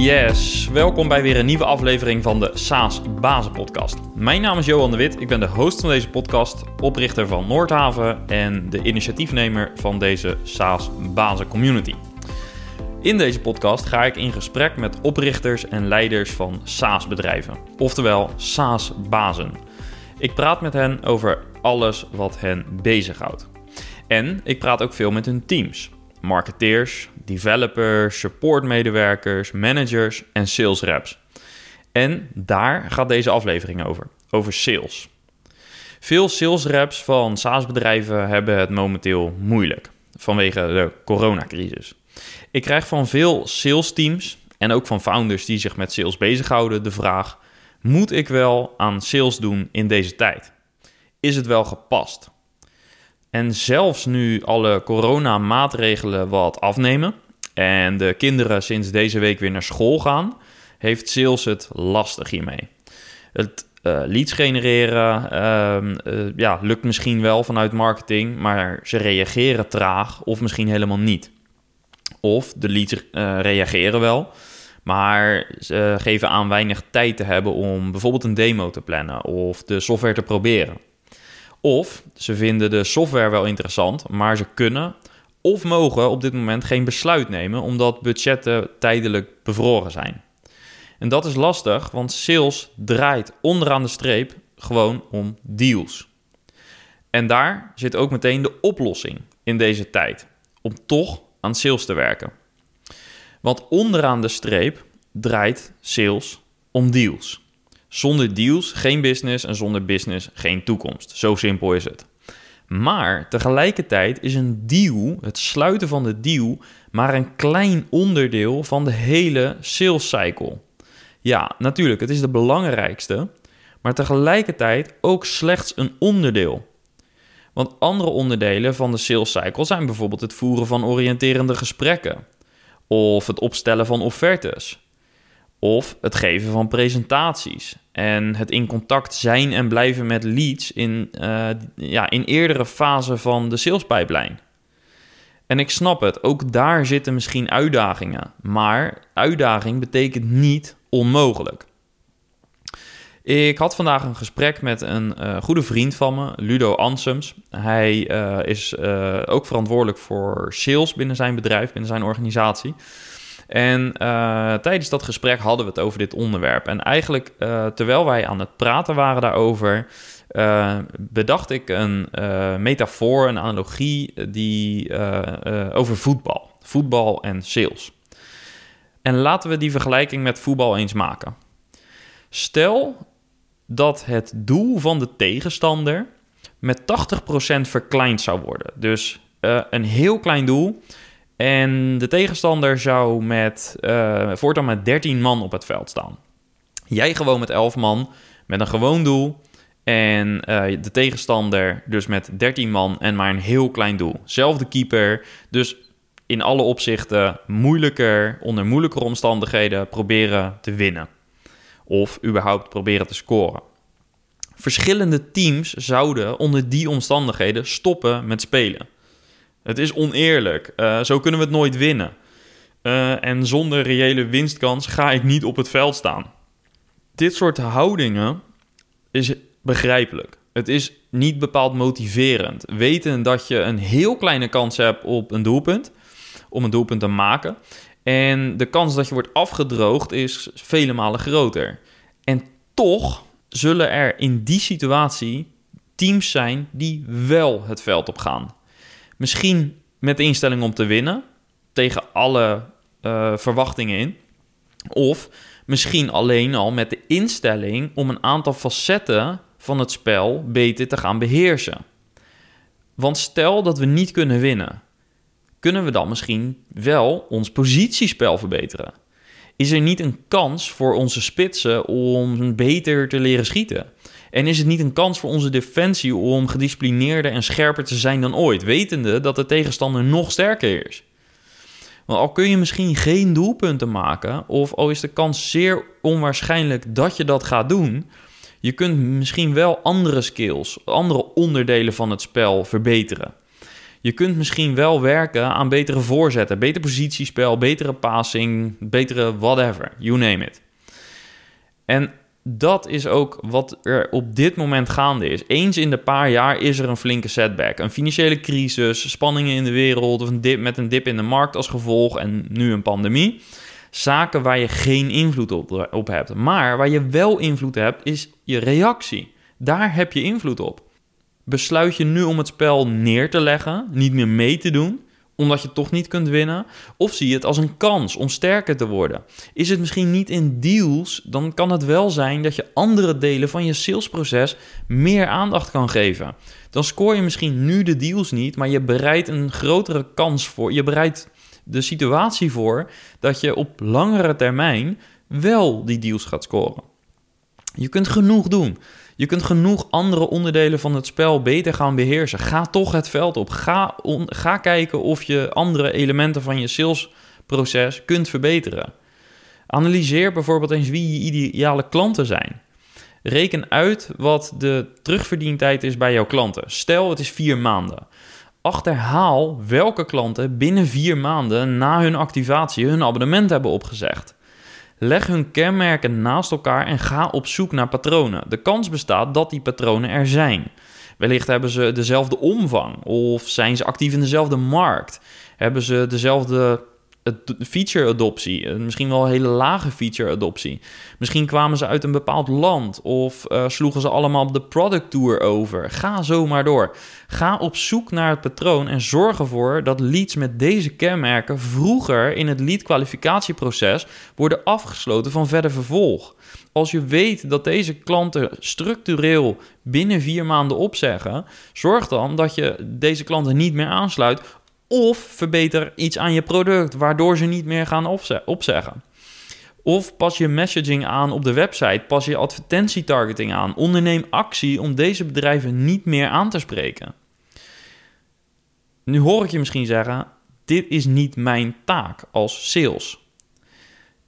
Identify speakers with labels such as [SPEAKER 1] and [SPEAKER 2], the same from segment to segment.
[SPEAKER 1] Yes, welkom bij weer een nieuwe aflevering van de SaaS Bazen Podcast. Mijn naam is Johan de Wit, ik ben de host van deze podcast, oprichter van Noordhaven en de initiatiefnemer van deze SaaS Bazen Community. In deze podcast ga ik in gesprek met oprichters en leiders van SaaS-bedrijven, oftewel SaaS-bazen. Ik praat met hen over alles wat hen bezighoudt. En ik praat ook veel met hun teams. Marketeers, developers, supportmedewerkers, managers en sales reps. En daar gaat deze aflevering over, over sales. Veel sales reps van SaaS-bedrijven hebben het momenteel moeilijk vanwege de coronacrisis. Ik krijg van veel sales teams en ook van founders die zich met sales bezighouden de vraag: moet ik wel aan sales doen in deze tijd? Is het wel gepast? En zelfs nu alle coronamaatregelen wat afnemen en de kinderen sinds deze week weer naar school gaan, heeft sales het lastig hiermee. Het uh, leads genereren ehm, eh, ja, lukt misschien wel vanuit marketing, maar ze reageren traag of misschien helemaal niet. Of de leads uh, reageren wel, maar ze geven aan weinig tijd te hebben om bijvoorbeeld een demo te plannen of de software te proberen. Of ze vinden de software wel interessant, maar ze kunnen of mogen op dit moment geen besluit nemen omdat budgetten tijdelijk bevroren zijn. En dat is lastig, want sales draait onderaan de streep gewoon om deals. En daar zit ook meteen de oplossing in deze tijd om toch aan sales te werken. Want onderaan de streep draait sales om deals. Zonder deals geen business en zonder business geen toekomst. Zo simpel is het. Maar tegelijkertijd is een deal, het sluiten van de deal, maar een klein onderdeel van de hele sales cycle. Ja, natuurlijk, het is de belangrijkste, maar tegelijkertijd ook slechts een onderdeel. Want andere onderdelen van de sales cycle zijn bijvoorbeeld het voeren van oriënterende gesprekken, of het opstellen van offertes, of het geven van presentaties en het in contact zijn en blijven met leads in, uh, ja, in eerdere fasen van de salespipeline. En ik snap het, ook daar zitten misschien uitdagingen. Maar uitdaging betekent niet onmogelijk. Ik had vandaag een gesprek met een uh, goede vriend van me, Ludo Ansems. Hij uh, is ook verantwoordelijk voor sales binnen zijn bedrijf, binnen zijn organisatie. En uh, tijdens dat gesprek hadden we het over dit onderwerp. En eigenlijk, uh, terwijl wij aan het praten waren daarover, uh, bedacht ik een metafoor, een analogie die, over voetbal. Voetbal en sales. En laten we die vergelijking met voetbal eens maken. Stel dat het doel van de tegenstander met 80% verkleind zou worden. Dus een heel klein doel en de tegenstander zou met, uh, voortaan met 13 man op het veld staan. Jij gewoon met 11 man, met een gewoon doel. En uh, de tegenstander dus met 13 man en maar een heel klein doel. Zelfde keeper, dus in alle opzichten moeilijker, onder moeilijkere omstandigheden proberen te winnen. Of überhaupt proberen te scoren. Verschillende teams zouden onder die omstandigheden stoppen met spelen. Het is oneerlijk. Uh, zo kunnen we het nooit winnen. Uh, en zonder reële winstkans ga ik niet op het veld staan. Dit soort houdingen is begrijpelijk. Het is niet bepaald motiverend. Weten dat je een heel kleine kans hebt op een doelpunt, om een doelpunt te maken. En de kans dat je wordt afgedroogd is vele malen groter. En toch zullen er in die situatie teams zijn die wel het veld op gaan. Misschien met de instelling om te winnen, tegen alle uh, verwachtingen in. Of misschien alleen al met de instelling om een aantal facetten van het spel beter te gaan beheersen. Want stel dat we niet kunnen winnen, kunnen we dan misschien wel ons positiespel verbeteren? Is er niet een kans voor onze spitsen om beter te leren schieten? En is het niet een kans voor onze defensie om gedisciplineerder en scherper te zijn dan ooit, wetende dat de tegenstander nog sterker is? Want al kun je misschien geen doelpunten maken, of al is de kans zeer onwaarschijnlijk dat je dat gaat doen, je kunt misschien wel andere skills, andere onderdelen van het spel verbeteren. Je kunt misschien wel werken aan betere voorzetten, beter positiespel, betere passing, betere whatever, you name it. En dat is ook wat er op dit moment gaande is. Eens in de paar jaar is er een flinke setback. Een financiële crisis, spanningen in de wereld of een dip met een dip in de markt als gevolg en nu een pandemie. Zaken waar je geen invloed op, op hebt. Maar waar je wel invloed hebt, is je reactie. Daar heb je invloed op. Besluit je nu om het spel neer te leggen, niet meer mee te doen, omdat je toch niet kunt winnen? Of zie je het als een kans om sterker te worden? Is het misschien niet in deals, dan kan het wel zijn dat je andere delen van je salesproces meer aandacht kan geven. Dan scoor je misschien nu de deals niet, maar je bereidt een grotere kans voor. Je bereidt de situatie voor dat je op langere termijn wel die deals gaat scoren. Je kunt genoeg doen. Je kunt genoeg andere onderdelen van het spel beter gaan beheersen. Ga toch het veld op. Ga, ga kijken of je andere elementen van je salesproces kunt verbeteren. Analyseer bijvoorbeeld eens wie je ideale klanten zijn. Reken uit wat de terugverdientijd is bij jouw klanten. Stel, het is vier maanden. Achterhaal welke klanten binnen vier maanden na hun activatie hun abonnement hebben opgezegd. Leg hun kenmerken naast elkaar en ga op zoek naar patronen. De kans bestaat dat die patronen er zijn. Wellicht hebben ze dezelfde omvang of zijn ze actief in dezelfde markt. Hebben ze dezelfde feature adoptie. Eh, misschien wel hele lage feature adoptie. Misschien kwamen ze uit een bepaald land of uh, sloegen ze allemaal op de product tour over. Ga zo maar door. Ga op zoek naar het patroon en zorg ervoor dat leads met deze kenmerken vroeger in het lead kwalificatieproces worden afgesloten van verder vervolg. Als je weet dat deze klanten structureel binnen vier maanden opzeggen, zorg dan dat je deze klanten niet meer aansluit of verbeter iets aan je product, waardoor ze niet meer gaan opzeggen. Of pas je messaging aan op de website, pas je advertentietargeting aan. Onderneem actie om deze bedrijven niet meer aan te spreken. Nu hoor ik je misschien zeggen: dit is niet mijn taak als sales.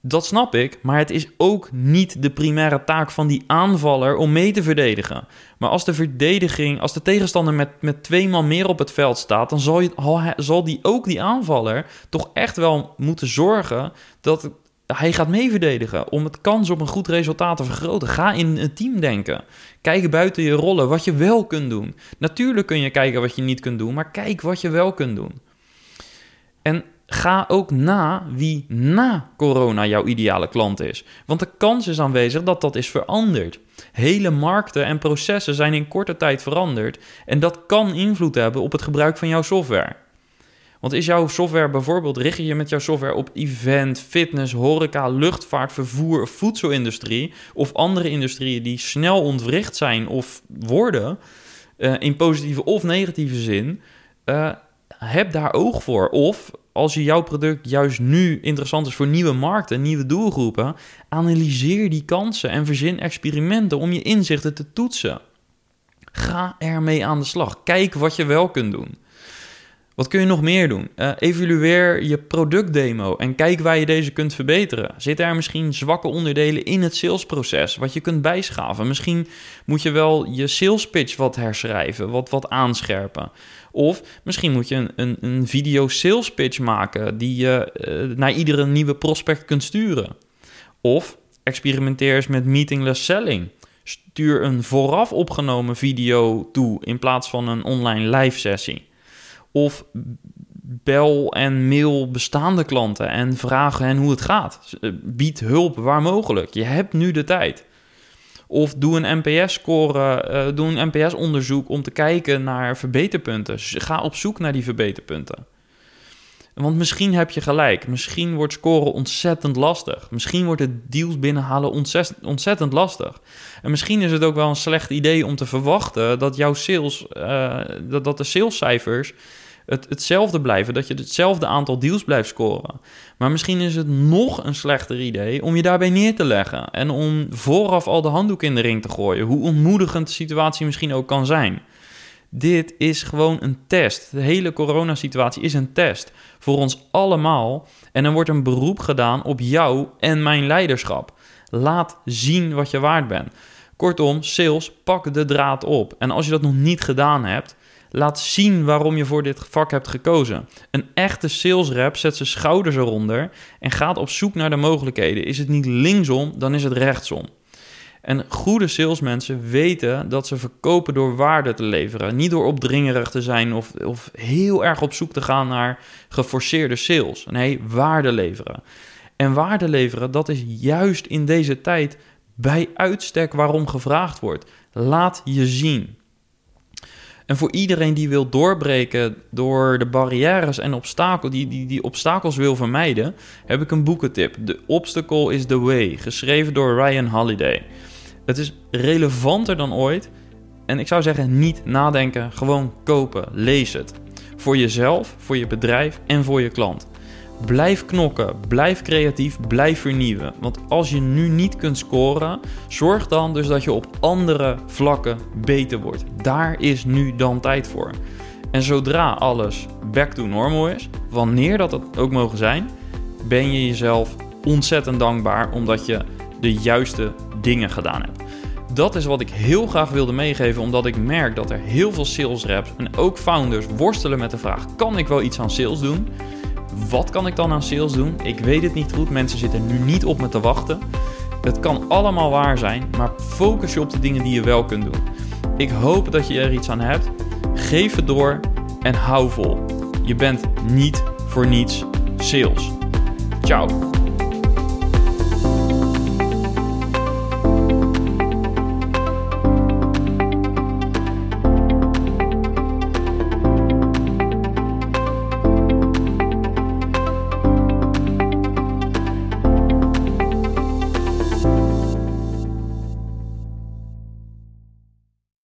[SPEAKER 1] Dat snap ik, maar het is ook niet de primaire taak van die aanvaller om mee te verdedigen. Maar als de verdediging, als de tegenstander met, met twee man meer op het veld staat, dan zal, je, zal die ook die aanvaller toch echt wel moeten zorgen dat hij gaat mee verdedigen om het kans op een goed resultaat te vergroten. Ga in een team denken. Kijk buiten je rollen wat je wel kunt doen. Natuurlijk kun je kijken wat je niet kunt doen, maar kijk wat je wel kunt doen. En Ga ook na wie na corona jouw ideale klant is. Want de kans is aanwezig dat dat is veranderd. Hele markten en processen zijn in korte tijd veranderd. En dat kan invloed hebben op het gebruik van jouw software. Want is jouw software bijvoorbeeld, richt je je met jouw software op event, fitness, horeca, luchtvaart, vervoer, voedselindustrie of andere industrieën die snel ontwricht zijn of worden, uh, in positieve of negatieve zin, uh, heb daar oog voor. Of als je jouw product juist nu interessant is voor nieuwe markten, nieuwe doelgroepen, analyseer die kansen en verzin experimenten om je inzichten te toetsen. Ga ermee aan de slag. Kijk wat je wel kunt doen. Wat kun je nog meer doen? Uh, evalueer je productdemo en kijk waar je deze kunt verbeteren. Zitten er misschien zwakke onderdelen in het salesproces wat je kunt bijschaven? Misschien moet je wel je sales pitch wat herschrijven, wat, wat aanscherpen. Of misschien moet je een, een, een video sales pitch maken die je uh, naar iedere nieuwe prospect kunt sturen. Of experimenteer eens met meetingless selling. Stuur een vooraf opgenomen video toe in plaats van een online live sessie. Of bel en mail bestaande klanten en vraag hen hoe het gaat. Eh, bied hulp waar mogelijk. Je hebt nu de tijd. Of doe een NPS-score, uh, doe een NPS-onderzoek om te kijken naar verbeterpunten. Ga op zoek naar die verbeterpunten. Want misschien heb je gelijk. Misschien wordt scoren ontzettend lastig. Misschien wordt het deals binnenhalen ontzettend, lastig. En misschien is het ook wel een slecht idee om te verwachten dat jouw sales, uh, dat, dat de salescijfers het, hetzelfde blijven, dat je hetzelfde aantal deals blijft scoren. Maar misschien is het nog een slechter idee om je daarbij neer te leggen en om vooraf al de handdoek in de ring te gooien, hoe ontmoedigend de situatie misschien ook kan zijn. Dit is gewoon een test. De hele coronasituatie is een test voor ons allemaal. En er wordt een beroep gedaan op jou en mijn leiderschap. Laat zien wat je waard bent. Kortom, sales, pak de draad op. En als je dat nog niet gedaan hebt, Laat zien waarom je voor dit vak hebt gekozen. Een echte sales rep zet zijn schouders eronder en gaat op zoek naar de mogelijkheden. Is het niet linksom, dan is het rechtsom. En goede salesmensen weten dat ze verkopen door waarde te leveren. Niet door opdringerig te zijn of, of heel erg op zoek te gaan naar geforceerde sales. Nee, waarde leveren. En waarde leveren, dat is juist in deze tijd bij uitstek waarom gevraagd wordt. Laat je zien. En voor iedereen die wil doorbreken door de barrières en obstakels, die, die, die obstakels wil vermijden, heb ik een boekentip. The Obstacle is the Way, geschreven door Ryan Holiday. Het is relevanter dan ooit. En ik zou zeggen, niet nadenken, gewoon kopen, lees het. Voor jezelf, voor je bedrijf en voor je klant. Blijf knokken, blijf creatief, blijf vernieuwen. Want als je nu niet kunt scoren, zorg dan dus dat je op andere vlakken beter wordt. Daar is nu dan tijd voor. En zodra alles back to normal is, wanneer dat het ook mogen zijn, ben je jezelf ontzettend dankbaar omdat je de juiste dingen gedaan hebt. Dat is wat ik heel graag wilde meegeven, omdat ik merk dat er heel veel sales reps en ook founders worstelen met de vraag: kan ik wel iets aan sales doen? Wat kan ik dan aan sales doen? Ik weet het niet goed. Mensen zitten nu niet op me te wachten. Het kan allemaal waar zijn, maar focus je op de dingen die je wel kunt doen. Ik hoop dat je er iets aan hebt. Geef het door en hou vol. Je bent niet voor niets sales. Ciao.